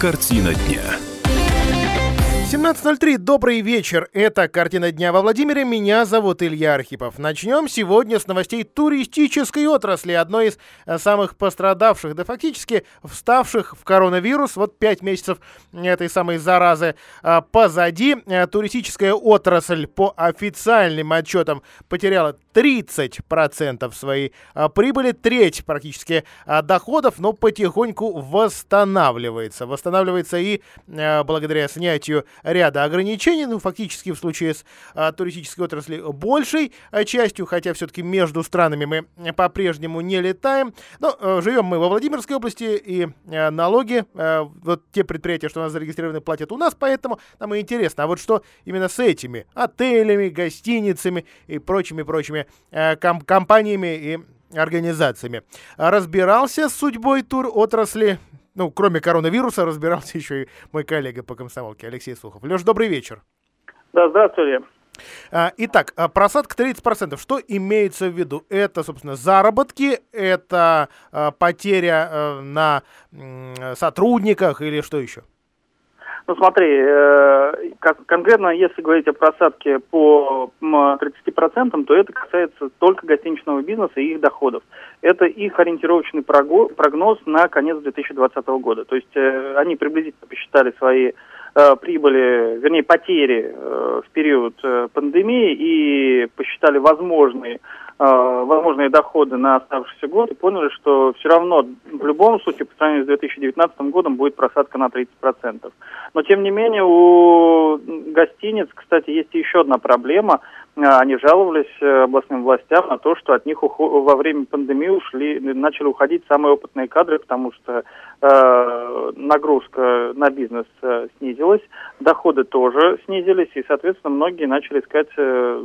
Картина дня. 17.03. Добрый вечер. Это «Картина дня» во Владимире. Меня зовут Илья Архипов. Начнем сегодня с новостей туристической отрасли, одной из э, самых пострадавших, да фактически вставших в коронавирус. Вот пять месяцев этой самой заразы а, позади. Э, туристическая отрасль по официальным отчетам потеряла 30% своей а, прибыли, треть практически а, доходов, но потихоньку восстанавливается. Восстанавливается и благодаря снятию ряда ограничений, ну, фактически в случае с а, туристической отрасли большей а, частью, хотя все-таки между странами мы по-прежнему не летаем. Но а, живем мы во Владимирской области, и а, налоги, а, вот те предприятия, что у нас зарегистрированы, платят у нас, поэтому нам и интересно, а вот что именно с этими отелями, гостиницами и прочими-прочими а, ком- компаниями и организациями. Разбирался с судьбой тур ну, кроме коронавируса, разбирался еще и мой коллега по комсомолке Алексей Сухов. Леш, добрый вечер. Да, здравствуйте. А, итак, а, просадка 30%. Что имеется в виду? Это, собственно, заработки, это а, потеря на сотрудниках или что еще? Ну смотри, э, конкретно если говорить о просадке по 30%, то это касается только гостиничного бизнеса и их доходов. Это их ориентировочный прогноз на конец 2020 года. То есть э, они приблизительно посчитали свои э, прибыли, вернее потери в период пандемии и посчитали возможные Э, возможные доходы на оставшийся год и поняли, что все равно в любом случае по сравнению с 2019 годом будет просадка на 30%. Но тем не менее у гостиниц, кстати, есть еще одна проблема. Э, они жаловались э, областным властям на то, что от них во время пандемии ушли, начали уходить самые опытные кадры, потому что э, нагрузка на бизнес э, снизилась, доходы тоже снизились, и, соответственно, многие начали искать э,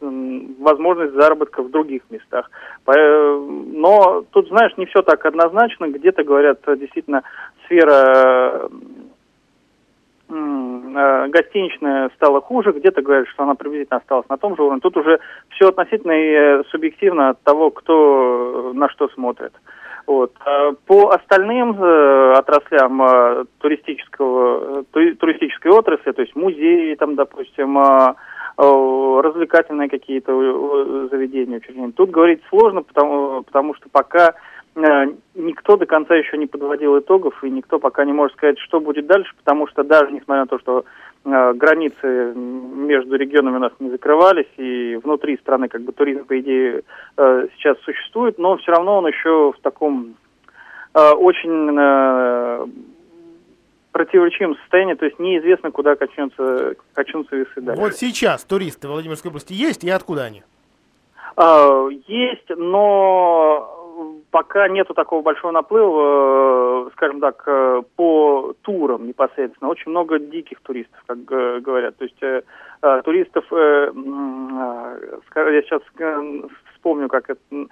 возможность заработка в других местах. Но тут, знаешь, не все так однозначно. Где-то говорят, действительно, сфера э, гостиничная стала хуже, где-то говорят, что она приблизительно осталась на том же уровне. Тут уже все относительно и э, субъективно от того, кто на что смотрит. Вот. А по остальным э, отраслям э, туристического, э, туристической отрасли, то есть музеи, там, допустим, э, Э, развлекательные какие-то э, заведения, учреждения. Тут говорить сложно, потому, потому что пока э, никто до конца еще не подводил итогов, и никто пока не может сказать, что будет дальше, потому что даже несмотря на то, что границы между регионами у нас не закрывались, и внутри страны как бы туризм, по идее, сейчас существует, но все равно он еще в таком очень противоречивом состоянии, то есть неизвестно, куда качнется, качнутся весы дальше. Вот сейчас туристы в Владимирской области есть, и откуда они? Есть, но пока нету такого большого наплыва, э, скажем так, э, по турам непосредственно. Очень много диких туристов, как говорят. То есть э, туристов, я сейчас вспомню, как это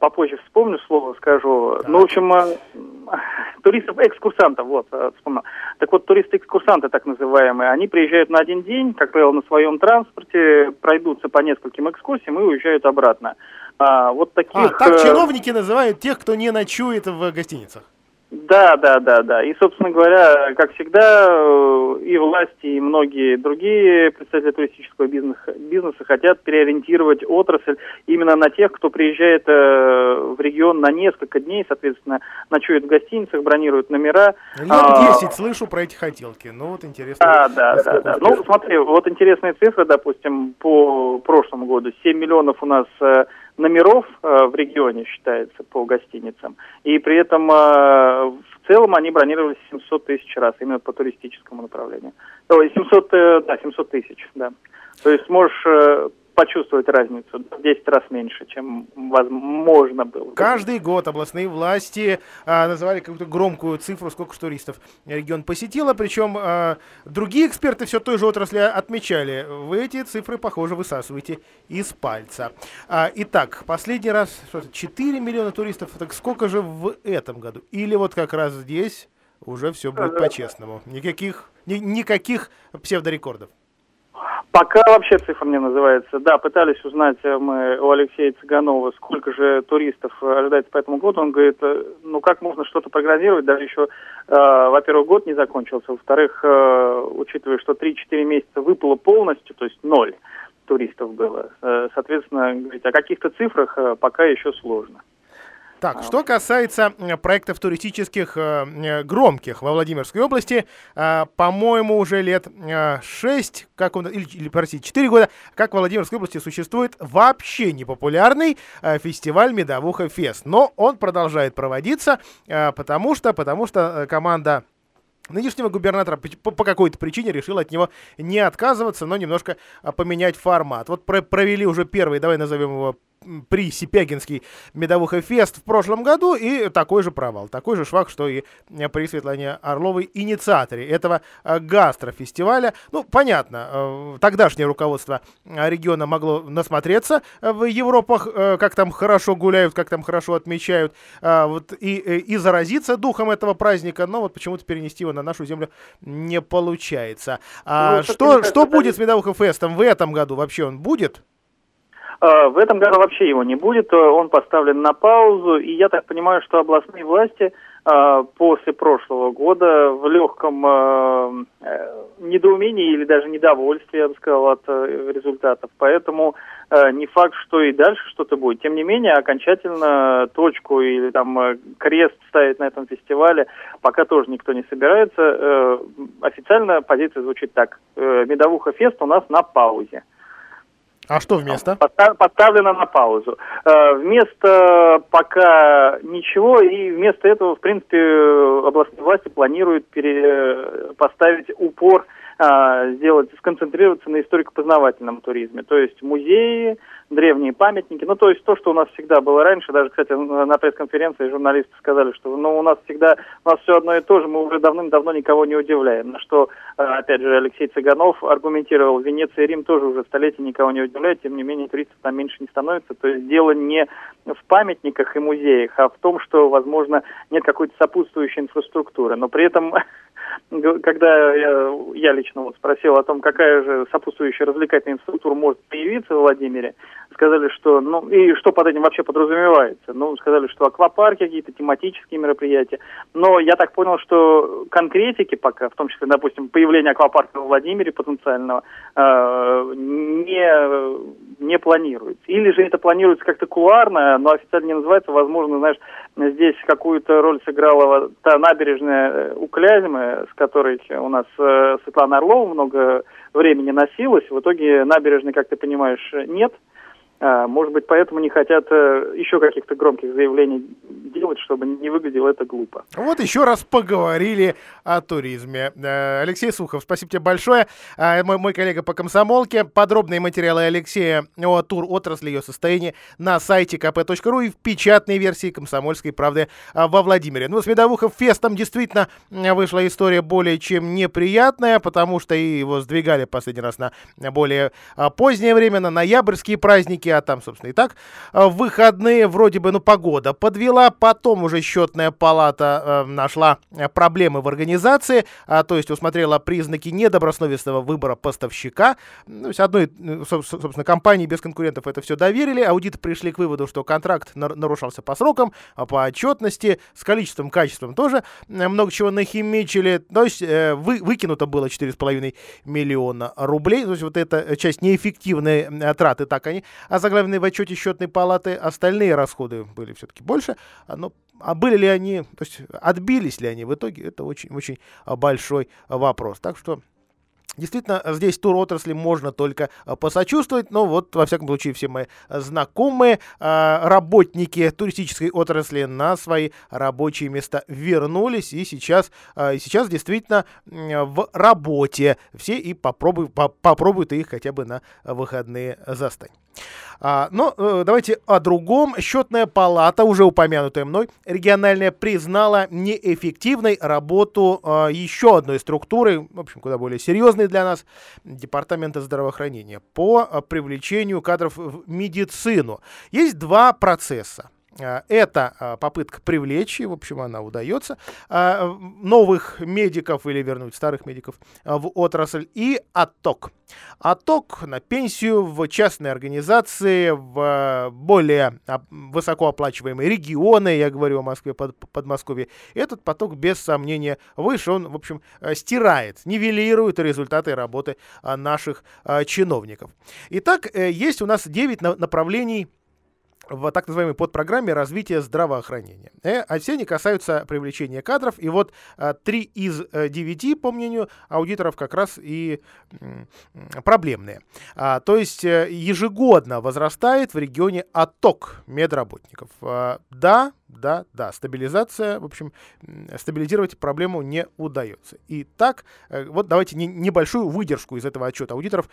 попозже вспомню слово, скажу. Так. Ну, в общем, туристов-экскурсантов, вот, вспомнил. Так вот, туристы-экскурсанты, так называемые, они приезжают на один день, как правило, на своем транспорте, пройдутся по нескольким экскурсиям и уезжают обратно. А, вот таких... А, так э, чиновники называют тех, кто не ночует в гостиницах. Да, да, да, да. И, собственно говоря, как всегда, э, и власти, и многие другие представители туристического бизнеса, бизнеса хотят переориентировать отрасль именно на тех, кто приезжает э, в регион на несколько дней, соответственно, ночует в гостиницах, бронирует номера. Лет 10 а, слышу про эти хотелки. Ну, вот интересно. Да, да, да. да. Ну, смотри, вот интересные цифры, допустим, по прошлому году. 7 миллионов у нас номеров э, в регионе считается по гостиницам. И при этом э, в целом они бронировались 700 тысяч раз именно по туристическому направлению. Ой, 700, э, да, 700 тысяч, да. То есть можешь почувствовать разницу в 10 раз меньше, чем возможно было. Каждый год областные власти а, называли какую-то громкую цифру, сколько туристов регион посетило, причем а, другие эксперты все той же отрасли отмечали, вы эти цифры, похоже, высасываете из пальца. А, итак, последний раз что 4 миллиона туристов, так сколько же в этом году? Или вот как раз здесь уже все будет по-честному? Никаких, ни, никаких псевдорекордов? Пока вообще цифр не называется. Да, пытались узнать э, мы у Алексея Цыганова, сколько же туристов ожидается по этому году. Он говорит, э, ну как можно что-то прогнозировать, даже еще, э, во-первых, год не закончился, во-вторых, э, учитывая, что 3-4 месяца выпало полностью, то есть ноль туристов было. Э, соответственно, говорить о каких-то цифрах э, пока еще сложно. Так, что касается проектов туристических э, громких во Владимирской области, э, по-моему, уже лет э, 6, как он, или, или, простите, 4 года, как в Владимирской области существует вообще непопулярный э, фестиваль Медовуха Фест. Но он продолжает проводиться, э, потому что, потому что команда Нынешнего губернатора по, какой-то причине решил от него не отказываться, но немножко поменять формат. Вот про провели уже первый, давай назовем его при Сипягинский медовуха фест в прошлом году, и такой же провал, такой же швах, что и э, при Светлане Орловой, инициаторе этого э, гастрофестиваля. Ну, понятно, э, тогдашнее руководство региона могло насмотреться в Европах, как там хорошо гуляют, как там хорошо отмечают, вот, и, и заразиться духом этого праздника, но вот почему-то перенести его на нашу землю не получается. А ну, что, что будет с медовухом фестом в этом году? Вообще он будет? А, в этом году вообще его не будет, э, он поставлен на паузу, и я так понимаю, что областные власти а, после прошлого года в легком э, э, недоумении или даже недовольстве, я бы сказал, от результатов. Поэтому не факт, что и дальше что-то будет. Тем не менее, окончательно точку или там крест ставить на этом фестивале пока тоже никто не собирается. Официально позиция звучит так. Медовуха фест у нас на паузе. А что вместо? Поставлено на паузу. Э, вместо пока ничего, и вместо этого, в принципе, областные власти планируют пере... поставить упор, э, сделать, сконцентрироваться на историко-познавательном туризме. То есть музеи, древние памятники. Ну, то есть то, что у нас всегда было раньше, даже, кстати, на пресс-конференции журналисты сказали, что ну, у нас всегда, у нас все одно и то же, мы уже давным-давно никого не удивляем. На что, э, опять же, Алексей Цыганов аргументировал, Венеция и Рим тоже уже столетия никого не удивляют, тем не менее туристов там меньше не становится. То есть дело не в памятниках и музеях, а в том, что, возможно, нет какой-то сопутствующей инфраструктуры. Но при этом когда я, я лично вот спросил о том, какая же сопутствующая развлекательная инфраструктура может появиться в Владимире, сказали, что, ну, и что под этим вообще подразумевается. Ну, сказали, что аквапарки какие-то, тематические мероприятия. Но я так понял, что конкретики пока, в том числе, допустим, появление аквапарка в Владимире потенциального, э, не, не планируется. Или же это планируется как-то кулуарно, но официально не называется. Возможно, знаешь, здесь какую-то роль сыграла та набережная э, у Клязьмы, с которой у нас э, Светлана Орлова много времени носилась. В итоге набережной, как ты понимаешь, нет. Может быть, поэтому не хотят э, еще каких-то громких заявлений делать, чтобы не выглядело это глупо. Вот еще раз поговорили о туризме. Э, Алексей Сухов, спасибо тебе большое. А, мой, мой коллега по комсомолке. Подробные материалы Алексея о тур отрасли ее состоянии на сайте kp.ru и в печатной версии комсомольской правды а, во Владимире. Ну, с Медовухов фестом действительно вышла история более чем неприятная, потому что его сдвигали последний раз на более позднее время, на ноябрьские праздники, а там, собственно, и так в выходные вроде бы, ну, погода подвела, потом уже счетная палата э, нашла э, проблемы в организации, а, то есть усмотрела признаки недобросовестного выбора поставщика. То есть одной, э, собственно, компании без конкурентов это все доверили. Аудиты пришли к выводу, что контракт нарушался по срокам, а по отчетности, с количеством, качеством тоже э, много чего нахимичили. То есть э, вы, выкинуто было 4,5 миллиона рублей. То есть вот эта часть неэффективной траты, так они озаглавлены в отчете счетной палаты. Остальные расходы были все-таки больше. Но а были ли они, то есть отбились ли они в итоге, это очень-очень большой вопрос. Так что Действительно, здесь тур отрасли можно только а, посочувствовать, но вот, во всяком случае, все мои знакомые работники туристической отрасли на свои рабочие места вернулись и сейчас, сейчас действительно в работе. Все и попробуй, по, попробуют их хотя бы на выходные застать. А, но э, давайте о другом. Счетная палата, уже упомянутая мной, региональная, признала неэффективной работу э, еще одной структуры, в общем, куда более серьезной для нас, Департамента здравоохранения, по э, привлечению кадров в медицину. Есть два процесса. Это попытка привлечь, и, в общем, она удается, новых медиков или вернуть старых медиков в отрасль, и отток. Отток на пенсию в частные организации, в более высокооплачиваемые регионы, я говорю о Москве, под, Подмосковье. Этот поток, без сомнения, выше, он, в общем, стирает, нивелирует результаты работы наших чиновников. Итак, э, есть у нас 9 направлений в так называемой подпрограмме развития здравоохранения. Э, а все они касаются привлечения кадров. И вот э, три из э, девяти, по мнению аудиторов, как раз и проблемные. А, то есть э, ежегодно возрастает в регионе отток медработников. А, да, да, да, стабилизация, в общем, стабилизировать проблему не удается. И так, э, вот давайте не, небольшую выдержку из этого отчета аудиторов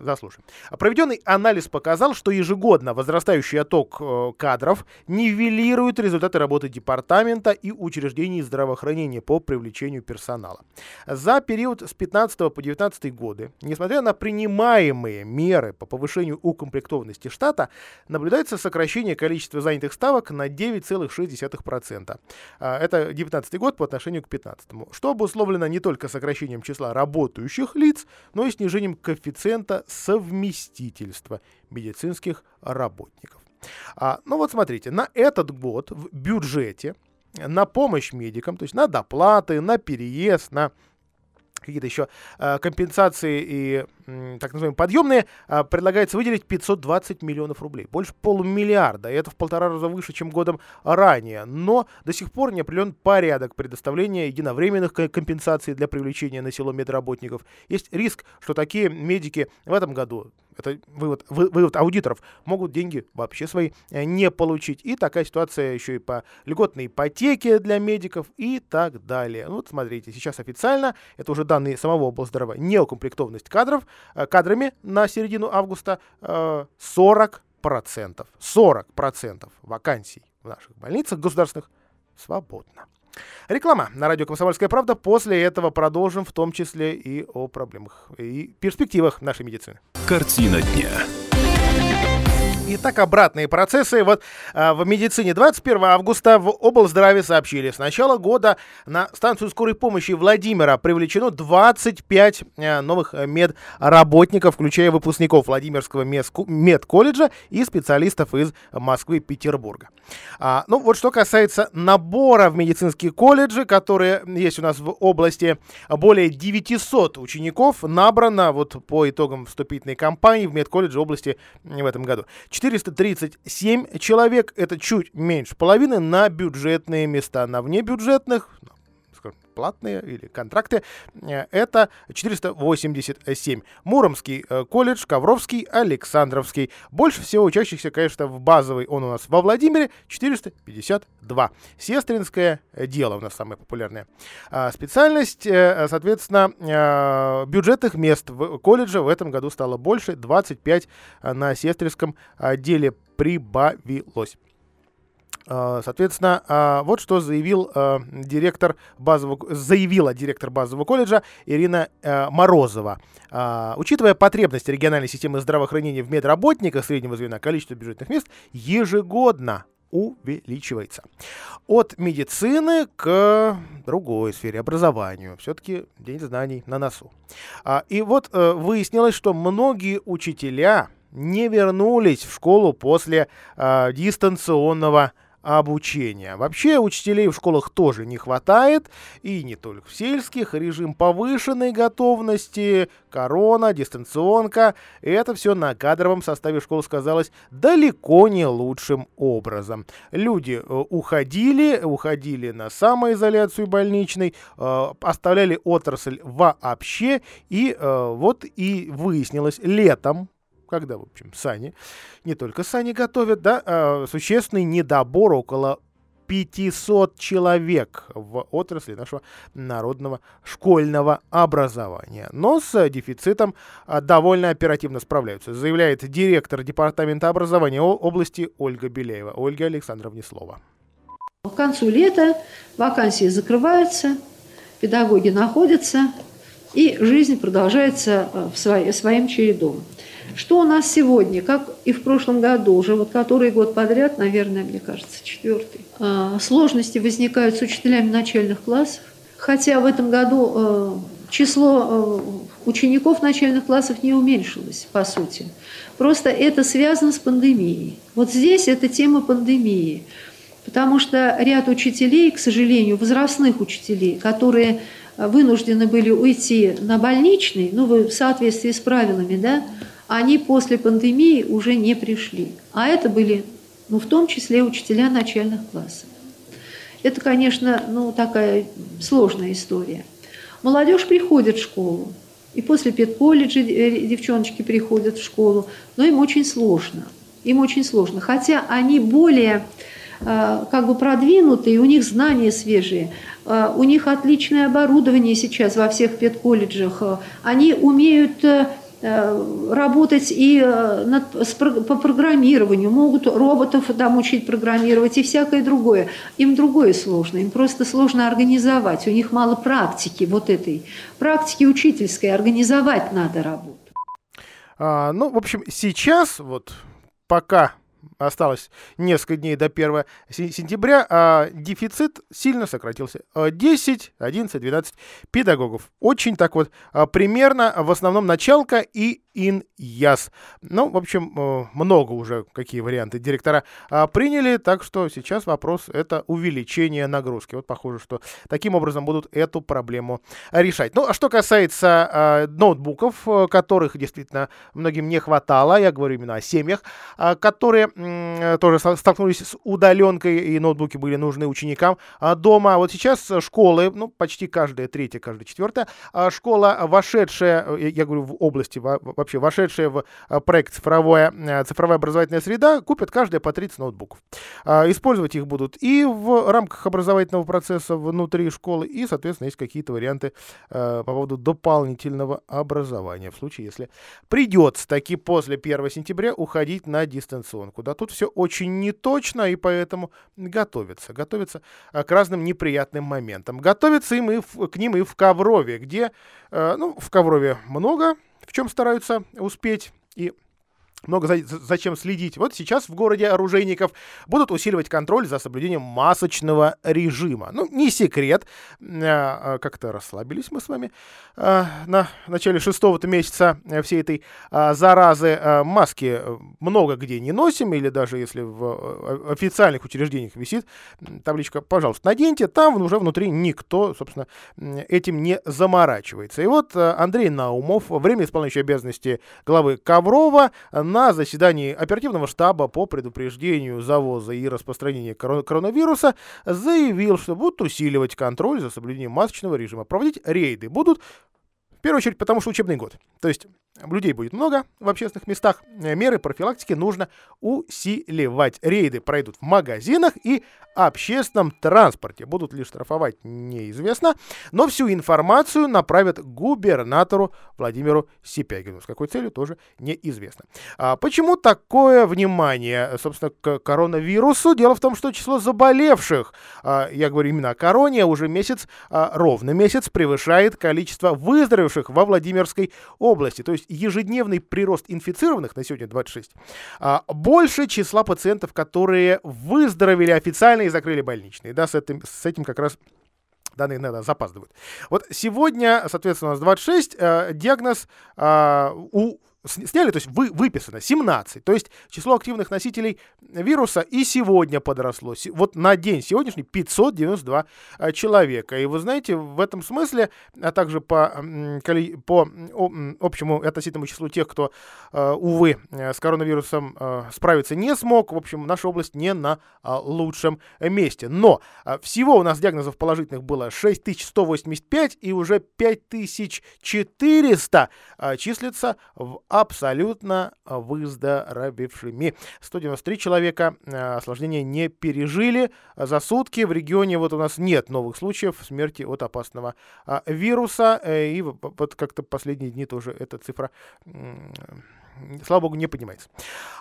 заслушаем. Проведенный анализ показал, что ежегодно возрастающий отток э, кадров нивелирует результаты работы департамента и учреждений здравоохранения по привлечению персонала. За период с 15 по 19 годы, несмотря на принимаемые меры по повышению укомплектованности штата, наблюдается сокращение количества занятых ставок на 9 9,6%. А, это 2019 год по отношению к 2015, что обусловлено не только сокращением числа работающих лиц, но и снижением коэффициента совместительства медицинских работников. А, ну вот смотрите, на этот год в бюджете на помощь медикам, то есть на доплаты, на переезд, на какие-то еще э, компенсации и так называемые подъемные, э, предлагается выделить 520 миллионов рублей. Больше полумиллиарда. И это в полтора раза выше, чем годом ранее. Но до сих пор не определен порядок предоставления единовременных компенсаций для привлечения на село медработников. Есть риск, что такие медики в этом году это вывод, вывод аудиторов, могут деньги вообще свои э, не получить. И такая ситуация еще и по льготной ипотеке для медиков и так далее. Ну, вот смотрите, сейчас официально, это уже данные самого облздорова, неукомплектованность кадров, э, кадрами на середину августа 40%. 40% вакансий в наших больницах государственных свободно. Реклама на радио «Комсомольская правда». После этого продолжим в том числе и о проблемах и перспективах нашей медицины. Картина дня. Итак, обратные процессы. Вот а, в медицине 21 августа в облздраве сообщили, с начала года на станцию скорой помощи Владимира привлечено 25 а, новых медработников, включая выпускников Владимирского медколледжа и специалистов из Москвы и Петербурга. А, ну вот что касается набора в медицинские колледжи, которые есть у нас в области, более 900 учеников набрано вот по итогам вступительной кампании в медколледже области в этом году. 437 человек, это чуть меньше половины, на бюджетные места. На внебюджетных, платные или контракты, э, это 487. Муромский э, колледж, Ковровский, Александровский. Больше всего учащихся, конечно, в базовый он у нас во Владимире 452. Сестринское дело у нас самое популярное. А специальность, э, соответственно, бюджетных мест в колледже в этом году стало больше, 25 на сестринском деле прибавилось. А, соответственно, а, вот что заявил а, директор базового, заявила директор базового колледжа Ирина Морозова. Учитывая потребности региональной системы здравоохранения в медработниках среднего звена, количество бюджетных мест ежегодно увеличивается. От медицины к другой сфере, образованию. Все-таки День знаний на носу. И вот э, выяснилось, что многие учителя не вернулись в школу после дистанционного. Вообще учителей в школах тоже не хватает, и не только в сельских. Режим повышенной готовности, корона, дистанционка, это все на кадровом составе школ сказалось далеко не лучшим образом. Люди э, уходили, уходили на самоизоляцию больничной, э, оставляли отрасль вообще, и э, вот и выяснилось летом когда, в общем, сани, не только сани готовят, да, а существенный недобор около 500 человек в отрасли нашего народного школьного образования. Но с дефицитом а, довольно оперативно справляются, заявляет директор Департамента образования области Ольга Беляева. Ольга Александровна Слова. К концу лета вакансии закрываются, педагоги находятся, и жизнь продолжается а, в своим чередом. Что у нас сегодня, как и в прошлом году, уже вот который год подряд, наверное, мне кажется, четвертый, а, сложности возникают с учителями начальных классов, хотя в этом году а, число учеников начальных классов не уменьшилось, по сути. Просто это связано с пандемией. Вот здесь это тема пандемии, потому что ряд учителей, к сожалению, возрастных учителей, которые вынуждены были уйти на больничный, ну, в соответствии с правилами, да, они после пандемии уже не пришли. А это были, ну, в том числе учителя начальных классов. Это, конечно, ну, такая сложная история. Молодежь приходит в школу, и после педколледжа э, девчоночки приходят в школу, но им очень сложно. Им очень сложно. Хотя они более э, как бы продвинутые, у них знания свежие, э, у них отличное оборудование сейчас во всех педколледжах, они умеют работать и э, над, по программированию, могут роботов там учить программировать и всякое другое. Им другое сложно, им просто сложно организовать, у них мало практики вот этой, практики учительской, организовать надо работу. А, ну, в общем, сейчас вот пока осталось несколько дней до 1 сентября, а дефицит сильно сократился. 10, 11, 12 педагогов. Очень так вот а, примерно, в основном началка и ин-яс. Ну, в общем, э, много уже какие варианты директора а, приняли, так что сейчас вопрос это увеличение нагрузки. Вот похоже, что таким образом будут эту проблему решать. Ну, а что касается а, ноутбуков, э, которых действительно многим не хватало, я говорю именно о семьях, которые Э, тоже столкнулись с удаленкой, и ноутбуки были нужны ученикам а дома. Вот сейчас школы, ну, почти каждая третья, каждая четвертая, а школа, вошедшая, э, я говорю, в области, вообще вошедшая в э, проект цифровая, цифровая образовательная среда, купят каждая по 30 ноутбуков. А, использовать их будут и в рамках образовательного процесса внутри школы, и, соответственно, есть какие-то варианты по поводу дополнительного образования, в случае, если придется таки после 1 сентября уходить на дистанционку. Да, тут все очень неточно, и поэтому. Готовятся а, к разным неприятным моментам. Готовятся им и в, к ним и в Коврове, где, э, ну, в Коврове много в чем стараются успеть. И много за, зачем следить. Вот сейчас в городе оружейников будут усиливать контроль за соблюдением масочного режима. Ну, не секрет, а, а, как-то расслабились мы с вами а, на начале шестого месяца всей этой заразы. Маски много где не носим, или даже если в официальных учреждениях висит табличка «пожалуйста, наденьте», там уже внутри никто, собственно, этим не заморачивается. И вот Андрей Наумов, время исполняющий обязанности главы Коврова, на заседании оперативного штаба по предупреждению завоза и распространения коронавируса заявил, что будут усиливать контроль за соблюдением масочного режима, проводить рейды будут в первую очередь потому, что учебный год. То есть людей будет много в общественных местах, меры профилактики нужно усиливать. Рейды пройдут в магазинах и общественном транспорте. Будут ли штрафовать, неизвестно. Но всю информацию направят губернатору Владимиру Сипягину. С какой целью, тоже неизвестно. А почему такое внимание, собственно, к коронавирусу? Дело в том, что число заболевших, а, я говорю именно о короне, уже месяц, а, ровно месяц превышает количество выздоровевших во Владимирской области. То есть ежедневный прирост инфицированных на сегодня 26 а, больше числа пациентов, которые выздоровели официально и закрыли больничные. Да, с этим, с этим как раз данные иногда запаздывают. Вот сегодня, соответственно, у нас 26, э, диагноз э, у сняли, то есть вы, выписано 17. То есть число активных носителей вируса и сегодня подросло. Вот на день сегодняшний 592 а, человека. И вы знаете, в этом смысле, а также по, по общему относительному числу тех, кто, а, увы, с коронавирусом справиться не смог, в общем, наша область не на лучшем месте. Но всего у нас диагнозов положительных было 6185 и уже 5400 числится в абсолютно выздоровевшими. 193 человека э, осложнения не пережили за сутки. В регионе вот у нас нет новых случаев смерти от опасного а, вируса. Э, и вот как-то последние дни тоже эта цифра слава богу, не поднимается.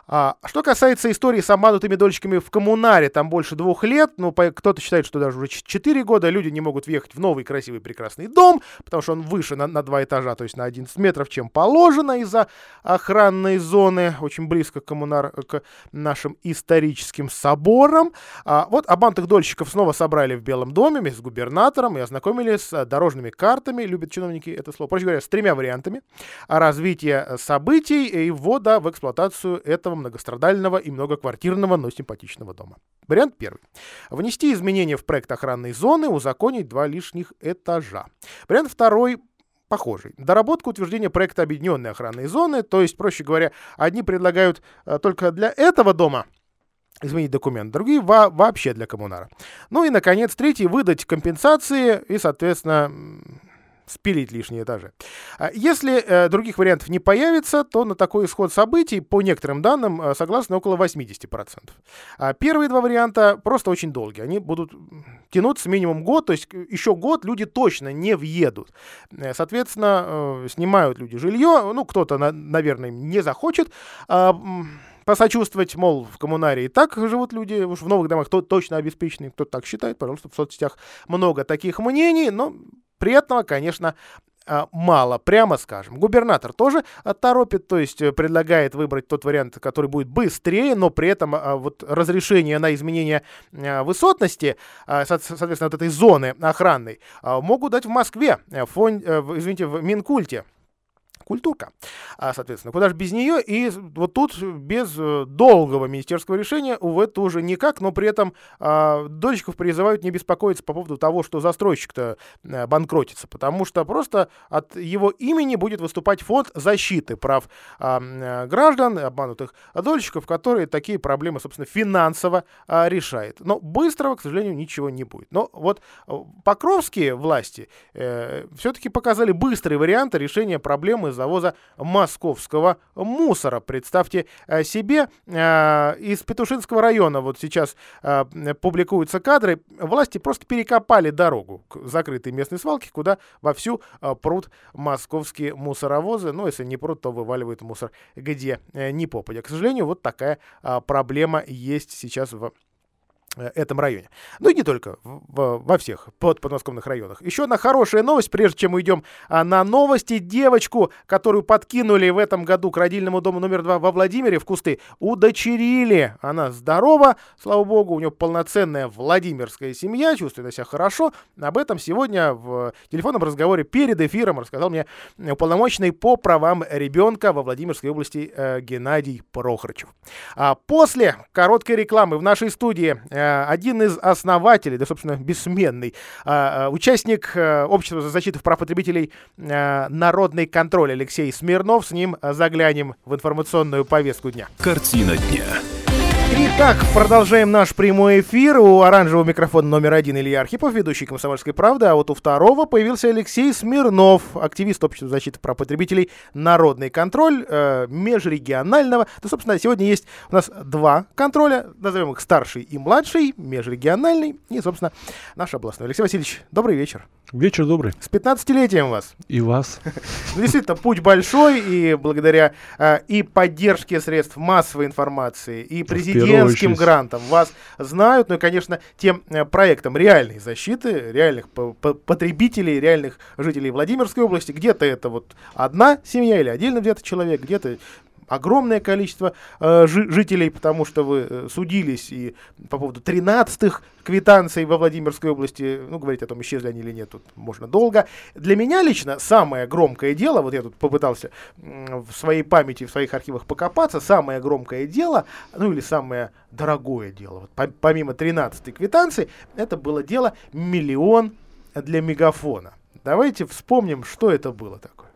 А, что касается истории с обманутыми дольщиками в коммунаре, там больше двух лет, ну, кто-то считает, что даже уже 4 года люди не могут въехать в новый красивый прекрасный дом, потому что он выше на, на 2 этажа, то есть на 11 метров, чем положено из-за охранной зоны, очень близко к, коммунар, к нашим историческим соборам. А, вот обманутых дольщиков снова собрали в Белом доме вместе с губернатором и ознакомили с дорожными картами, любят чиновники это слово, проще говоря, с тремя вариантами развития событий и ввода в эксплуатацию этого многострадального и многоквартирного, но симпатичного дома. Вариант первый. Внести изменения в проект охранной зоны, узаконить два лишних этажа. Вариант второй похожий. Доработка утверждения проекта объединенной охранной зоны, то есть, проще говоря, одни предлагают э, только для этого дома изменить документ, другие во вообще для коммунара. Ну и, наконец, третий, выдать компенсации и, соответственно, спилить лишние этажи. А если э, других вариантов не появится, то на такой исход событий, по некоторым данным, э, согласны около 80%. А первые два варианта просто очень долгие. Они будут тянуться минимум год, то есть еще год люди точно не въедут. Э, соответственно, э, снимают люди жилье, ну, кто-то, на, наверное, не захочет. Э, посочувствовать, мол, в коммунарии так живут люди, уж в новых домах кто точно обеспеченный, кто так считает, пожалуйста, в соцсетях много таких мнений, но Приятного, конечно, а, мало, прямо скажем. Губернатор тоже торопит, то есть э, предлагает выбрать тот вариант, который будет быстрее, но при этом а, вот разрешение на изменение а, высотности, соответственно, от этой зоны охранной, могут дать в Москве, в фон, э, извините, в Минкульте культурка, а, соответственно, куда же без нее, и вот тут без э, долгого министерского решения, увы, тоже никак, но при этом а, дольщиков призывают не беспокоиться по поводу того, что застройщик-то а, банкротится, потому что просто от его имени будет выступать фонд защиты прав а, граждан, обманутых дольщиков, которые такие проблемы, собственно, финансово а, решает. Но быстрого, к сожалению, ничего не будет. Но вот э, покровские власти э, все-таки показали быстрые варианты решения проблемы завоза московского мусора. Представьте э, себе, э, из Петушинского района вот сейчас э, публикуются кадры, власти просто перекопали дорогу к закрытой местной свалке, куда вовсю прут московские мусоровозы. Ну, если не прут, то вываливают мусор где ни попадя. К сожалению, вот такая проблема есть сейчас в этом районе. Ну и не только, в, во всех под, подмосковных районах. Еще одна хорошая новость, прежде чем уйдем а, на новости. Девочку, которую подкинули в этом году к родильному дому номер два во Владимире в кусты, удочерили. Она здорова, слава богу, у нее полноценная владимирская семья, чувствует себя хорошо. Об этом сегодня в телефонном разговоре перед эфиром рассказал мне уполномоченный по правам ребенка во Владимирской области э, Геннадий Прохорчев. А после короткой рекламы в нашей студии э, Э, один из основателей, да, собственно, бессменный, э, э, участник Общества за защиту прав потребителей «Народный контроль» Алексей Смирнов. С ним заглянем в информационную повестку дня. Картина дня. Итак, продолжаем наш прямой эфир. У оранжевого микрофона номер один Илья Архипов, ведущий «Комсомольской правды», а вот у второго появился Алексей Смирнов, активист Общества защиты прав потребителей «Народный контроль» э, межрегионального. Ну, собственно, сегодня есть у нас два контроля, назовем их старший и младший, межрегиональный и, собственно, наш областной. Алексей Васильевич, добрый вечер. Вечер добрый. С 15-летием вас. И вас. Ну, действительно, путь большой, и благодаря э, и поддержке средств массовой информации, и президентским грантам вас знают, ну и, конечно, тем э, проектам реальной защиты, реальных потребителей, реальных жителей Владимирской области. Где-то это вот одна семья или отдельно где-то человек, где-то огромное количество э, жителей, потому что вы э, судились и по поводу 13-х квитанций во Владимирской области, ну, говорить о том, исчезли они или нет, тут можно долго. Для меня лично самое громкое дело, вот я тут попытался в своей памяти, в своих архивах покопаться, самое громкое дело, ну, или самое дорогое дело, вот, по помимо 13-й квитанции, это было дело миллион для мегафона. Давайте вспомним, что это было такое.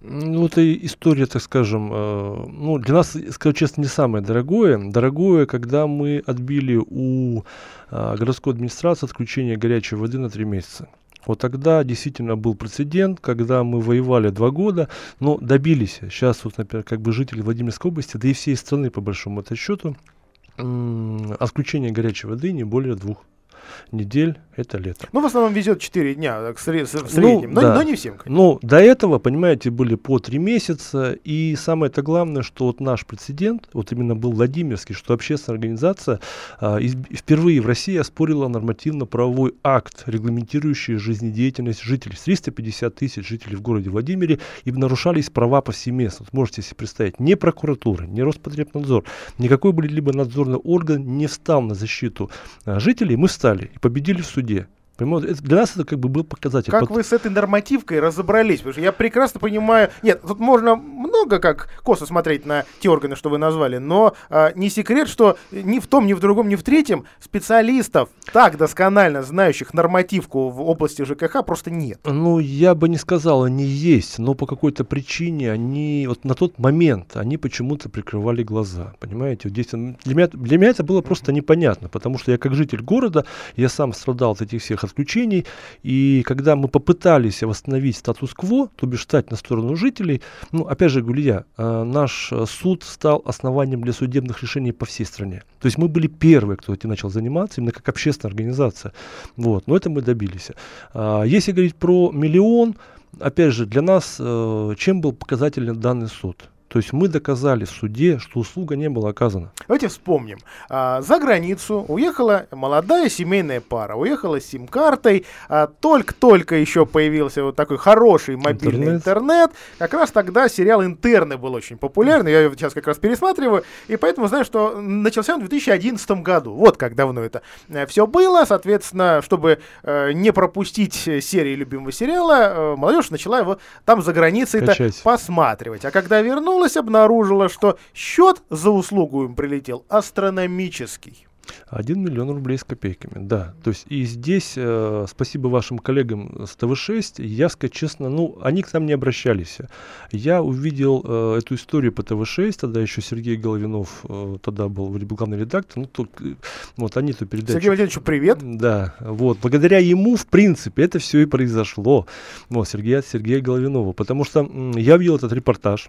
Ну, это история, так скажем, э, ну, для нас, скажу честно, не самое дорогое. Дорогое, когда мы отбили у э, городской администрации отключение горячей воды на три месяца. Вот тогда действительно был прецедент, когда мы воевали два года, но добились. Сейчас вот, например, как бы жители Владимирской области, да и всей страны, по большому счету, отключение горячей воды не более двух недель это лето. Ну, в основном везет 4 дня в среднем, ну, но, да. но не всем. Конечно. Ну, до этого, понимаете, были по 3 месяца, и самое-то главное, что вот наш прецедент, вот именно был Владимирский, что общественная организация а, из, впервые в России оспорила нормативно-правовой акт, регламентирующий жизнедеятельность жителей. 350 тысяч жителей в городе Владимире, и нарушались права повсеместно. Вот можете себе представить, ни прокуратура, ни Роспотребнадзор, никакой бы либо надзорный орган не встал на защиту а, жителей, мы встали и победили в суде. Понимаете, для нас это как бы был показатель. Как вы с этой нормативкой разобрались? Потому что я прекрасно понимаю... Нет, тут можно много как косо смотреть на те органы, что вы назвали, но а, не секрет, что ни в том, ни в другом, ни в третьем специалистов, так досконально знающих нормативку в области ЖКХ, просто нет. Ну, я бы не сказал, они есть, но по какой-то причине они... Вот на тот момент они почему-то прикрывали глаза, понимаете? Вот здесь, для, меня, для меня это было просто непонятно, потому что я как житель города, я сам страдал от этих всех отключений. И когда мы попытались восстановить статус-кво, то бишь стать на сторону жителей, ну, опять же говорю я, э, наш суд стал основанием для судебных решений по всей стране. То есть мы были первые, кто этим начал заниматься, именно как общественная организация. Вот, но это мы добились. А, если говорить про миллион, опять же, для нас э, чем был показателен данный суд? То есть мы доказали в суде, что услуга не была оказана. Давайте вспомним. А, за границу уехала молодая семейная пара. Уехала с сим-картой. А, только-только еще появился вот такой хороший мобильный интернет. интернет. Как раз тогда сериал «Интерны» был очень популярный. Я его сейчас как раз пересматриваю. И поэтому знаю, что начался он в 2011 году. Вот как давно это э, все было. Соответственно, чтобы э, не пропустить серии любимого сериала, э, молодежь начала его там за границей-то посматривать. А когда вернулась, вернулась, обнаружила, что счет за услугу им прилетел астрономический. 1 миллион рублей с копейками, да. То есть и здесь э, спасибо вашим коллегам с ТВ-6. Я скажу честно, ну, они к нам не обращались. Я увидел э, эту историю по ТВ-6, тогда еще Сергей Головинов э, тогда был, главный редактор. Ну, только, э, вот они эту передачу... Сергей Валерьевич, привет. Да, вот. Благодаря ему, в принципе, это все и произошло. Вот, Сергея, Сергея Головинова. Потому что м, я видел этот репортаж.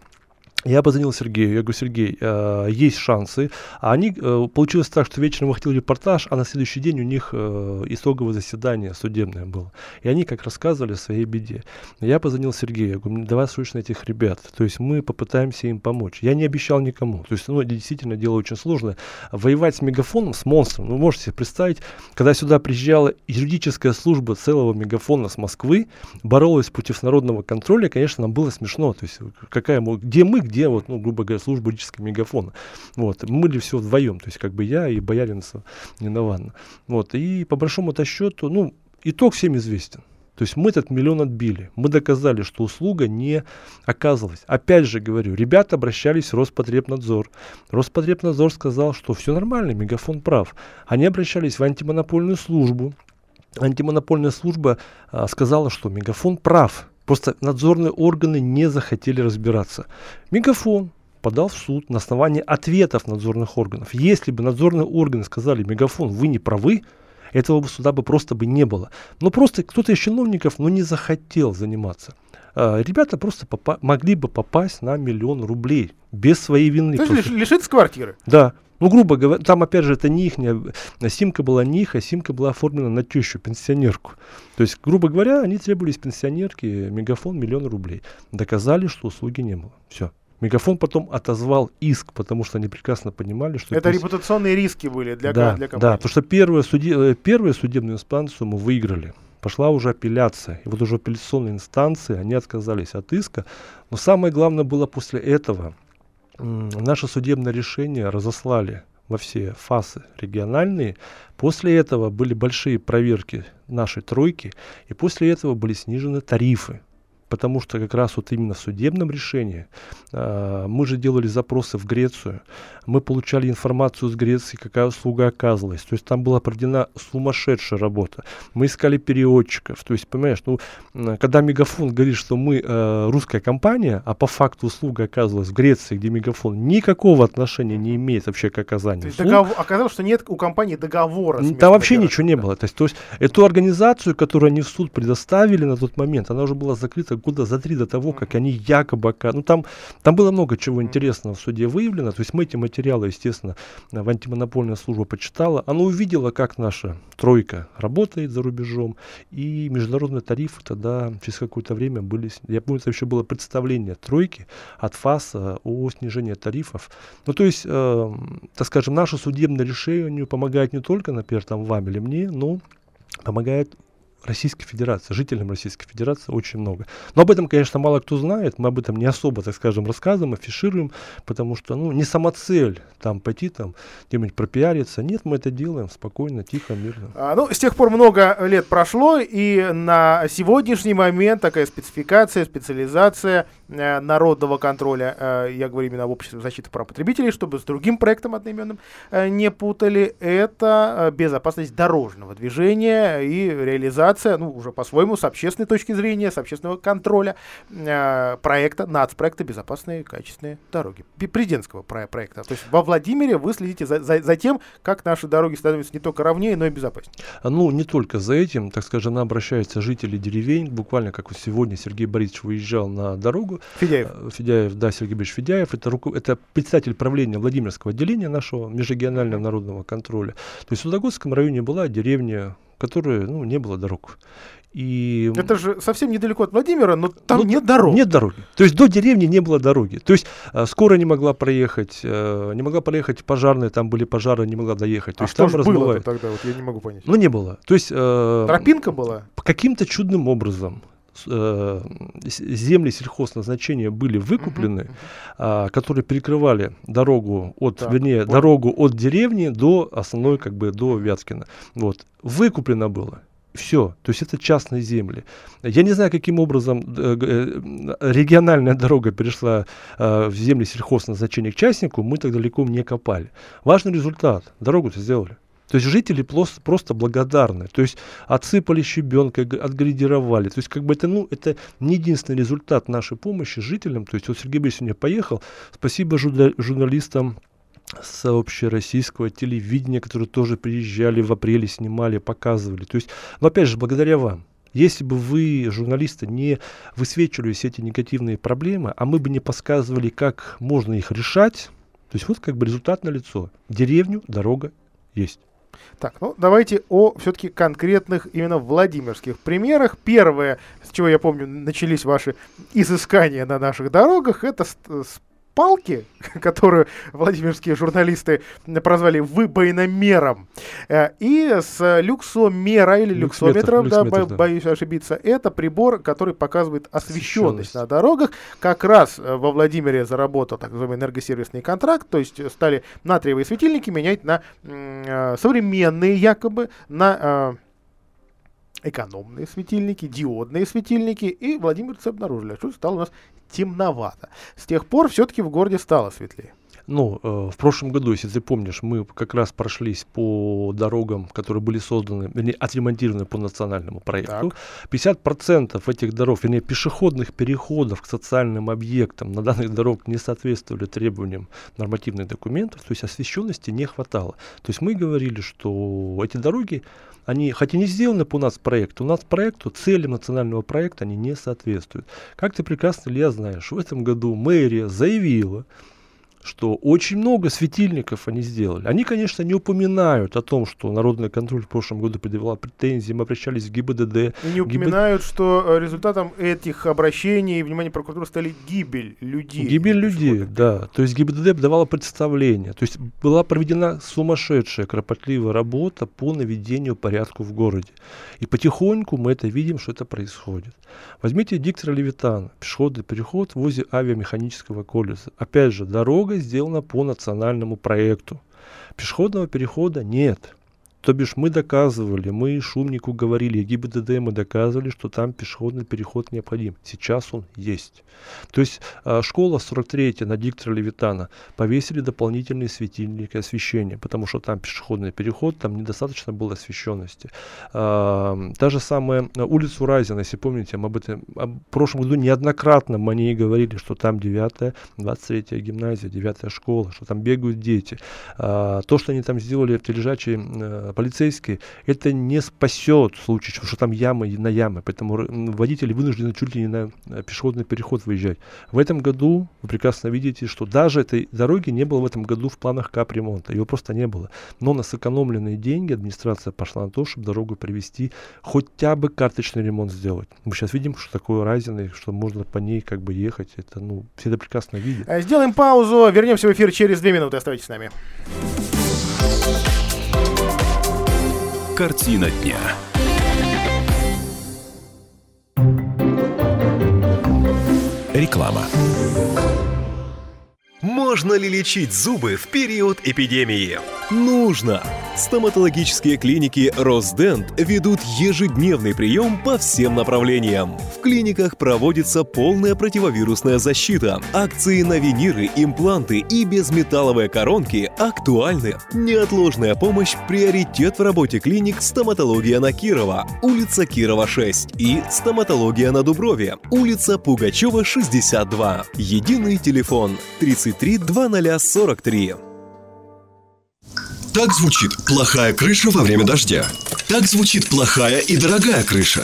Я позвонил Сергею, я говорю, Сергей, э, есть шансы. А они, э, получилось так, что вечером выходил репортаж, а на следующий день у них э, итоговое заседание судебное было. И они как рассказывали о своей беде. Я позвонил Сергею, я говорю, давай слушай этих ребят. То есть мы попытаемся им помочь. Я не обещал никому. То есть, ну, действительно, дело очень сложное. Воевать с мегафоном, с монстром, ну, можете себе представить, когда сюда приезжала юридическая служба целого мегафона с Москвы, боролась против народного контроля, конечно, нам было смешно. То есть, какая, где мы, где вот, ну, грубо говоря, служба юридического мегафона. Вот, мы были все вдвоем, то есть как бы я и Бояринцев Нина Вот, и по большому-то счету, ну, итог всем известен. То есть мы этот миллион отбили. Мы доказали, что услуга не оказывалась. Опять же говорю, ребята обращались в Роспотребнадзор. Роспотребнадзор сказал, что все нормально, Мегафон прав. Они обращались в антимонопольную службу. Антимонопольная служба а, сказала, что Мегафон прав. Просто надзорные органы не захотели разбираться. Мегафон подал в суд на основании ответов надзорных органов. Если бы надзорные органы сказали, Мегафон, вы не правы, этого бы суда бы просто бы не было. Но просто кто-то из чиновников ну, не захотел заниматься. А, ребята просто могли бы попасть на миллион рублей без своей вины. То есть лишиться квартиры? Да. Ну, грубо говоря, там, опять же, это не их, симка была не их, а симка была оформлена на тещу, пенсионерку. То есть, грубо говоря, они требовались пенсионерки, мегафон миллион рублей. Доказали, что услуги не было. Все. Мегафон потом отозвал иск, потому что они прекрасно понимали, что... Это, это репутационные риски были для, да, для компании. Да, потому что первую, суди... Э, первую судебную инстанцию мы выиграли. Пошла уже апелляция. И вот уже апелляционные инстанции, они отказались от иска. Но самое главное было после этого – наше судебное решение разослали во все фасы региональные. После этого были большие проверки нашей тройки, и после этого были снижены тарифы потому что как раз вот именно в судебном решении э, мы же делали запросы в Грецию, мы получали информацию с Греции, какая услуга оказывалась, то есть там была проведена сумасшедшая работа. Мы искали переводчиков, то есть, понимаешь, ну, когда Мегафон говорит, что мы э, русская компания, а по факту услуга оказывалась в Греции, где Мегафон никакого отношения не имеет вообще к оказанию то есть услуг. Договор, оказалось, что нет у компании договора. Там вообще ничего не было. То есть, то есть эту организацию, которую они в суд предоставили на тот момент, она уже была закрыта года за три до того, как они якобы... Ну, там, там было много чего интересного в суде выявлено. То есть мы эти материалы, естественно, в антимонопольная служба почитала. Она увидела, как наша тройка работает за рубежом. И международные тарифы тогда через какое-то время были... Я помню, это еще было представление тройки от ФАСа о снижении тарифов. Ну, то есть, э, так скажем, наше судебное решение помогает не только, например, там вам или мне, но помогает Российской Федерации, жителям Российской Федерации очень много. Но об этом, конечно, мало кто знает, мы об этом не особо, так скажем, рассказываем, афишируем, потому что, ну, не сама цель там пойти там где-нибудь пропиариться. Нет, мы это делаем спокойно, тихо, мирно. А, ну, с тех пор много лет прошло, и на сегодняшний момент такая спецификация, специализация э, народного контроля, э, я говорю именно об обществе защиты прав потребителей, чтобы с другим проектом одноименным э, не путали, это э, безопасность дорожного движения и реализация реализация, ну, уже по-своему, с общественной точки зрения, с общественного контроля э, проекта, нацпроекта «Безопасные качественные дороги», президентского про проекта. То есть во Владимире вы следите за, за, за тем, как наши дороги становятся не только ровнее, но и безопаснее. Ну, не только за этим, так скажем, нам обращаются жители деревень, буквально как вот сегодня Сергей Борисович выезжал на дорогу. Федяев. Э, Федяев, да, Сергей Борисович Федяев, это, руку, это председатель правления Владимирского отделения нашего межрегионального народного контроля. То есть в Судогодском районе была деревня которой ну, не было дорог. И... Это же совсем недалеко от Владимира, но там ну, нет дорог. Нет дороги. То есть до деревни не было дороги. То есть э, скоро не могла проехать, э, не могла проехать пожарные, там были пожары, не могла доехать. То а есть что там же было тогда? Вот я не могу понять. Ну не было. То есть... Э, Тропинка была? Каким-то чудным образом э, земли сельхозназначения были выкуплены, uh-huh, uh-huh. которые перекрывали дорогу от, так, вернее, вот. дорогу от деревни до основной, как бы, до Вятскина. Вот. Выкуплено было. Все, то есть это частные земли. Я не знаю, каким образом э, э, региональная дорога перешла э, в земли сельхозназначения к частнику, мы так далеко не копали. Важный результат. Дорогу-то сделали. То есть жители просто, благодарны. То есть отсыпали щебенкой, отградировали. То есть как бы это, ну, это не единственный результат нашей помощи жителям. То есть вот Сергей Борисович сегодня поехал. Спасибо журналистам с общероссийского телевидения, которые тоже приезжали в апреле, снимали, показывали. То есть, но опять же, благодаря вам. Если бы вы, журналисты, не высвечивали все эти негативные проблемы, а мы бы не подсказывали, как можно их решать, то есть вот как бы результат на лицо. Деревню, дорога есть. Так, ну давайте о все-таки конкретных именно владимирских примерах. Первое, с чего я помню, начались ваши изыскания на наших дорогах, это с, с палки, которую владимирские журналисты прозвали выбойномером, э, и с люксомера или люксометром, люксометр, да, люксометр, да. боюсь ошибиться, это прибор, который показывает освещенность, освещенность. на дорогах. Как раз э, во Владимире заработал так называемый энергосервисный контракт, то есть стали натриевые светильники менять на э, современные якобы, на экономные светильники, диодные светильники, и владимирцы обнаружили, что стало у нас темновато. С тех пор все-таки в городе стало светлее. Ну, э, в прошлом году, если ты помнишь, мы как раз прошлись по дорогам, которые были созданы, вернее, отремонтированы по национальному проекту. Так. 50% этих дорог, вернее, пешеходных переходов к социальным объектам на данных дорог не соответствовали требованиям нормативных документов, то есть освещенности не хватало. То есть мы говорили, что эти дороги они, хотя не сделаны по нас проекту, у нас проекту, целям национального проекта они не соответствуют. Как ты прекрасно, Илья, знаешь, в этом году мэрия заявила, что очень много светильников они сделали. Они, конечно, не упоминают о том, что Народный контроль в прошлом году предъявлял претензии, мы обращались в ГИБДД. И не упоминают, ГИБД... что э, результатом этих обращений и внимания прокуратуры стали гибель людей. Гибель людей, да. То есть ГИБДД давала представление. То есть была проведена сумасшедшая, кропотливая работа по наведению порядка в городе. И потихоньку мы это видим, что это происходит. Возьмите диктора Левитана, пешеходный переход возле авиамеханического колледжа. Опять же, дорога сделана по национальному проекту. Пешеходного перехода нет. То бишь мы доказывали, мы Шумнику говорили, ГИБДД мы доказывали, что там пешеходный переход необходим. Сейчас он есть. То есть э, школа 43 на диктора Левитана повесили дополнительные светильники освещения, потому что там пешеходный переход, там недостаточно было освещенности. Э, та же самая улицу Разина, если помните, мы об этом в прошлом году неоднократно мы не говорили, что там 9 23 гимназия, 9 школа, что там бегают дети. Э, то, что они там сделали в лежачий полицейские, это не спасет в случае, что там ямы на ямы. Поэтому водители вынуждены чуть ли не на пешеходный переход выезжать. В этом году вы прекрасно видите, что даже этой дороги не было в этом году в планах капремонта. Его просто не было. Но на сэкономленные деньги администрация пошла на то, чтобы дорогу привести, хотя бы карточный ремонт сделать. Мы сейчас видим, что такое разиной, что можно по ней как бы ехать. Это, ну, все это прекрасно видят. Э, сделаем паузу, вернемся в эфир через две минуты. Оставайтесь с нами. Картина дня. Реклама. Можно ли лечить зубы в период эпидемии? Нужно! Стоматологические клиники «Росдент» ведут ежедневный прием по всем направлениям. В клиниках проводится полная противовирусная защита. Акции на виниры, импланты и безметалловые коронки актуальны. Неотложная помощь – приоритет в работе клиник «Стоматология на Кирова», улица Кирова, 6 и «Стоматология на Дуброве», улица Пугачева, 62. Единый телефон 33 2043. Так звучит плохая крыша во время дождя. Так звучит плохая и дорогая крыша.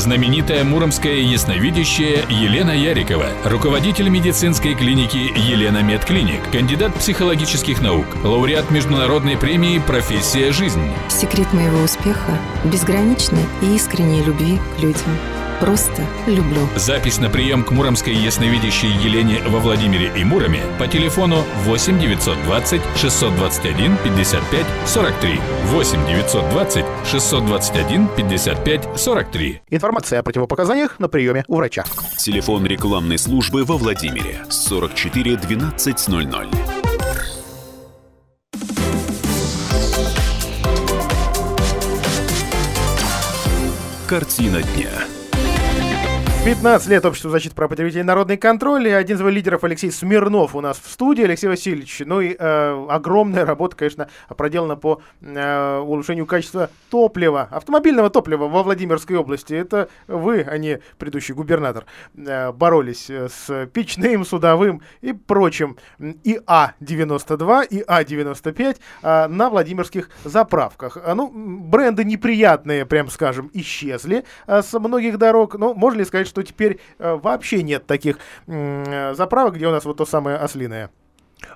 Знаменитая муромская ясновидящая Елена Ярикова, руководитель медицинской клиники Елена Медклиник, кандидат психологических наук, лауреат международной премии «Профессия жизнь». Секрет моего успеха – безграничной и искренней любви к людям – просто люблю. Запись на прием к муромской ясновидящей Елене во Владимире и Муроме по телефону 8 920 621 55 43. 8 920 621 55 43. Информация о противопоказаниях на приеме у врача. Телефон рекламной службы во Владимире 44 1200. Картина дня. 15 лет обществу защиты прав потребителей «Народный контроль». И один из его лидеров Алексей Смирнов у нас в студии. Алексей Васильевич, ну и э, огромная работа, конечно, проделана по э, улучшению качества топлива, автомобильного топлива во Владимирской области. Это вы, а не предыдущий губернатор, э, боролись с печным, судовым и прочим и А-92, и А-95 э, на владимирских заправках. А, ну, бренды неприятные, прям скажем, исчезли э, с многих дорог. Ну, можно ли сказать, что теперь э, вообще нет таких э, заправок, где у нас вот то самое ослиное.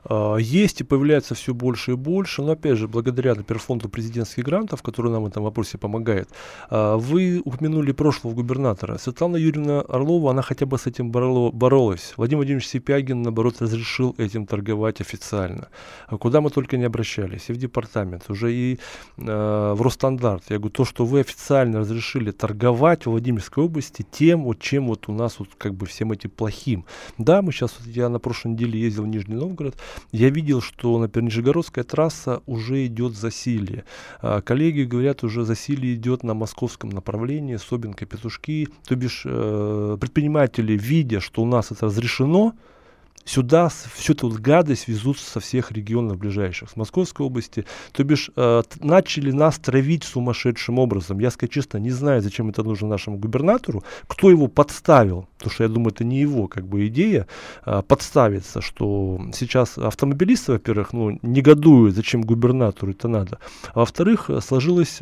А, есть и появляется все больше и больше, но опять же, благодаря, например, фонду президентских грантов, который нам в этом вопросе помогает, а, вы упомянули прошлого губернатора. Светлана Юрьевна Орлова, она хотя бы с этим боролась. Владимир Владимирович Сипягин, наоборот, разрешил этим торговать официально. А куда мы только не обращались, и в департамент, уже и в Росстандарт. Я говорю, то, что вы официально разрешили торговать в Владимирской области тем, вот чем вот у нас вот как бы всем этим плохим. Да, мы сейчас, вот я на прошлой неделе ездил в Нижний Новгород, я видел, что, например, Нижегородская трасса уже идет засилье. А, коллеги говорят, уже засилье идет на московском направлении, Собинка, Петушки. То бишь э, предприниматели, видя, что у нас это разрешено, сюда всю эту гадость везут со всех регионов ближайших, с Московской области. То бишь э, начали нас травить сумасшедшим образом. Я, сказать честно, не знаю, зачем это нужно нашему губернатору, кто его подставил, потому что я думаю, это не его как бы идея э, подставиться, что сейчас автомобилисты, во-первых, ну, негодуют, зачем губернатору это надо. А во-вторых, сложилось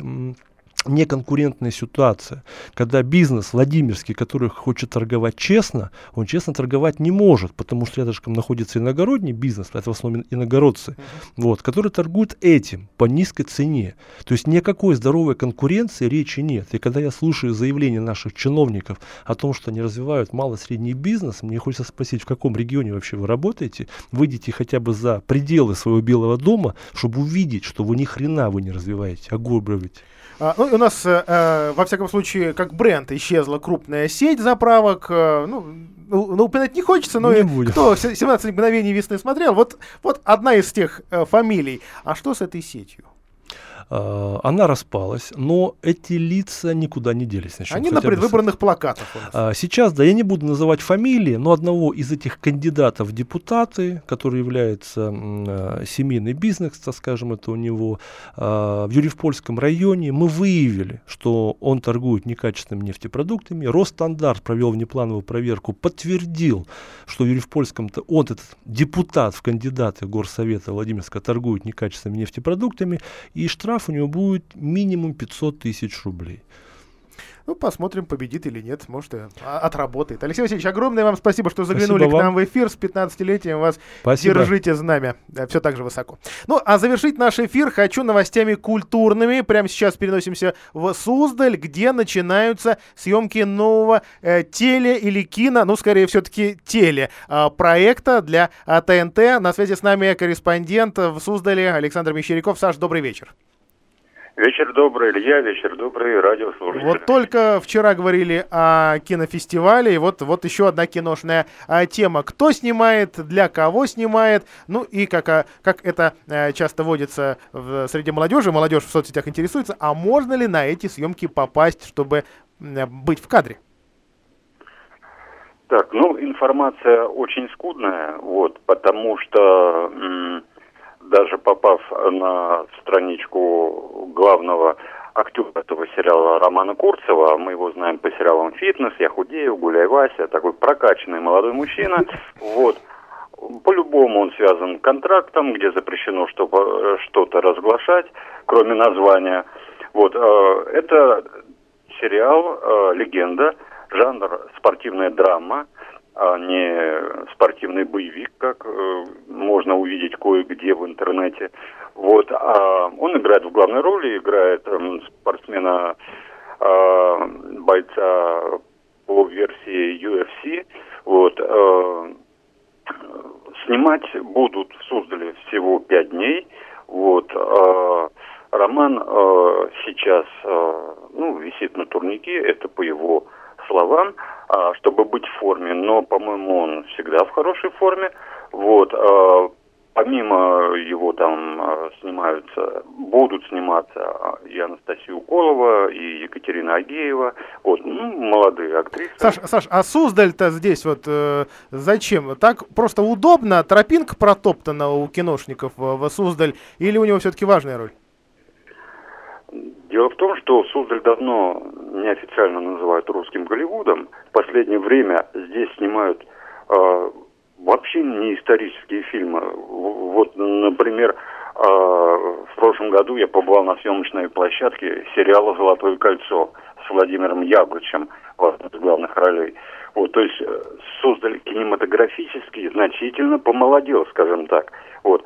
неконкурентная ситуация, когда бизнес Владимирский, который хочет торговать честно, он честно торговать не может, потому что рядышком находится иногородний бизнес, это в основном иногородцы, uh-huh. вот, которые торгуют этим по низкой цене. То есть никакой здоровой конкуренции речи нет. И когда я слушаю заявления наших чиновников о том, что они развивают мало-средний бизнес, мне хочется спросить, в каком регионе вообще вы работаете, выйдите хотя бы за пределы своего Белого дома, чтобы увидеть, что вы ни хрена вы не развиваете, а губливаете. А, ну, у нас, э, во всяком случае, как бренд исчезла крупная сеть заправок. Ну, ну, ну, упоминать не хочется, но не будем. кто 17 мгновений весны смотрел, вот, вот одна из тех э, фамилий. А что с этой сетью? А, она распалась, но эти лица никуда не делись. Начнем Они на предвыборных плакатах. А, сейчас, да, я не буду называть фамилии, но одного из этих кандидатов в депутаты, который является э, семейный бизнес, так скажем, это у него, э, в Юрьев-Польском районе, мы выявили, что он торгует некачественными нефтепродуктами. Росстандарт провел внеплановую проверку, подтвердил, что в Юрьев-Польском-то он, этот депутат в кандидаты Горсовета Владимирска, торгует некачественными нефтепродуктами, и штраф штраф у него будет минимум 500 тысяч рублей. Ну, посмотрим, победит или нет. Может, и отработает. Алексей Васильевич, огромное вам спасибо, что заглянули спасибо к нам в эфир. С 15-летием вас спасибо. держите знамя. Все так же высоко. Ну, а завершить наш эфир хочу новостями культурными. Прямо сейчас переносимся в Суздаль, где начинаются съемки нового э, теле или кино, ну, скорее все-таки теле э, проекта для э, ТНТ. На связи с нами корреспондент в Суздале Александр Мещеряков. Саш, добрый вечер. Вечер добрый, Илья, вечер добрый, радиослушатели. Вот только вчера говорили о кинофестивале, и вот, вот еще одна киношная а, тема. Кто снимает, для кого снимает, ну и как, а, как это а, часто водится в, среди молодежи, молодежь в соцсетях интересуется, а можно ли на эти съемки попасть, чтобы а, быть в кадре? Так, ну, информация очень скудная, вот, потому что... М- даже попав на страничку главного актера этого сериала Романа Курцева, мы его знаем по сериалам «Фитнес», «Я худею», «Гуляй, Вася», такой прокачанный молодой мужчина, вот, по-любому он связан контрактом, где запрещено что-то разглашать, кроме названия. Вот, э, это сериал э, «Легенда», жанр спортивная драма, а не спортивный боевик, как э, можно увидеть кое-где в интернете. Вот, а он играет в главной роли, играет э, спортсмена э, бойца по версии UFC. Вот, э, снимать будут в Суздале всего пять дней. Вот, э, роман э, сейчас э, ну, висит на турнике, это по его словам, а, чтобы быть в форме, но, по-моему, он всегда в хорошей форме. Вот, а, помимо его там а, снимаются, будут сниматься и Анастасия Уколова, и Екатерина Агеева, вот, ну, молодые актрисы. Саш, Саш а Суздаль-то здесь вот э, зачем? Так просто удобно, тропинка протоптана у киношников в, в Суздаль, или у него все-таки важная роль? Дело в том, что Суздаль давно неофициально называют русским Голливудом. В последнее время здесь снимают э, вообще не исторические фильмы. Вот, например, э, в прошлом году я побывал на съемочной площадке сериала «Золотое кольцо» с Владимиром Яблочем в одной из главных ролей. Вот, то есть э, Суздаль кинематографически значительно помолодел, скажем так. Вот.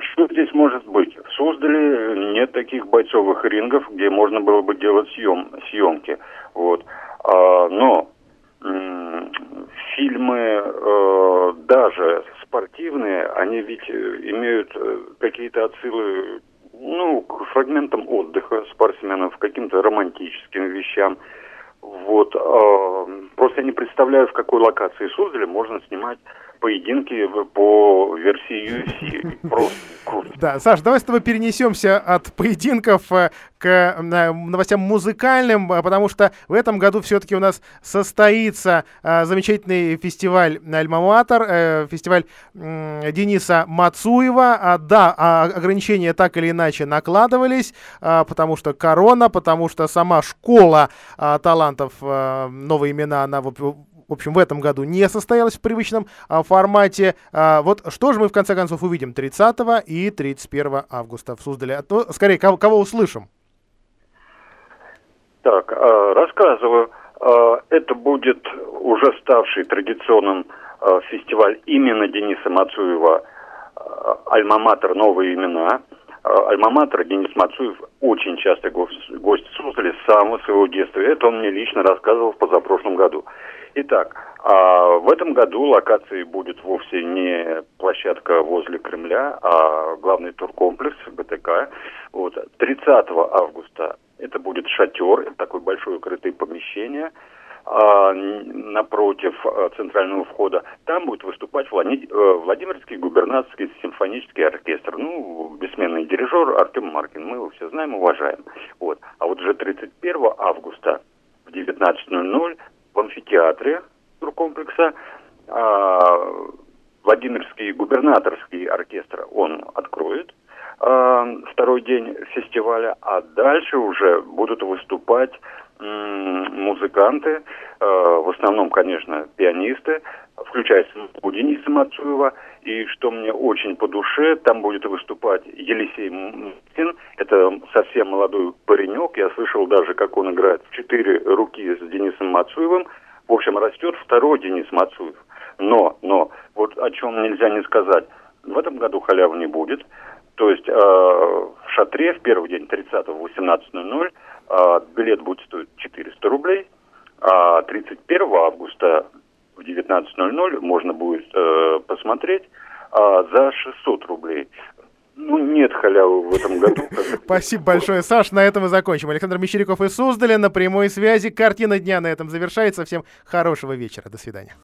Что здесь может быть? В Суздале нет таких бойцовых рингов, где можно было бы делать съем, съемки. Вот. А, но м- фильмы э, даже спортивные, они ведь имеют э, какие-то отсылы ну, к фрагментам отдыха спортсменов, к каким-то романтическим вещам. Вот. Э, просто я не представляю, в какой локации Суздаля можно снимать поединки по версии UFC. Просто круто. Да, Саш, давай с тобой перенесемся от поединков э, к э, новостям музыкальным, э, потому что в этом году все-таки у нас состоится замечательный фестиваль «Альма-Матер», фестиваль Дениса Мацуева. А, да, а ограничения так или иначе накладывались, потому что корона, потому что сама школа талантов, новые имена, она в общем, в этом году не состоялась в привычном а, формате. А, вот что же мы в конце концов увидим 30 и 31 августа в Суздале? А то, скорее, кого, кого услышим? Так, а, рассказываю. А, это будет уже ставший традиционным а, фестиваль именно Дениса Мацуева «Альма-Матер. Новые имена». Альма-Матер Денис Мацуев очень часто гость, Суздали с самого своего детства. Это он мне лично рассказывал в позапрошлом году. Итак, а в этом году локацией будет вовсе не площадка возле Кремля, а главный туркомплекс БТК. Вот. 30 августа это будет шатер, такое большое укрытое помещение. а, напротив а, центрального входа, там будет выступать. Э, Владимирский губернаторский симфонический оркестр. Ну, бессменный дирижер Артем Маркин. Мы его все знаем, уважаем. Вот. А вот уже 31 августа в 19.00 в амфитеатре туркомплекса а, Владимирский губернаторский оркестр он откроет э, второй день фестиваля, а дальше уже будут выступать э, музыканты, э, в основном, конечно, пианисты, включая у Дениса Мацуева, и что мне очень по душе, там будет выступать Елисей Мусин, это совсем молодой паренек, я слышал даже, как он играет в четыре руки с Денисом Мацуевым, в общем, растет второй Денис Мацуев. Но, но, вот о чем нельзя не сказать. В этом году халявы не будет. То есть э, в шатре в первый день 30 в 18.00 э, билет будет стоить 400 рублей, а 31 августа в 19.00 можно будет э, посмотреть э, за 600 рублей. Ну, нет халявы в этом году. Спасибо большое, Саш. На этом мы закончим. Александр Мещеряков из Суздаля на прямой связи. Картина дня на этом завершается. Всем хорошего вечера. До свидания.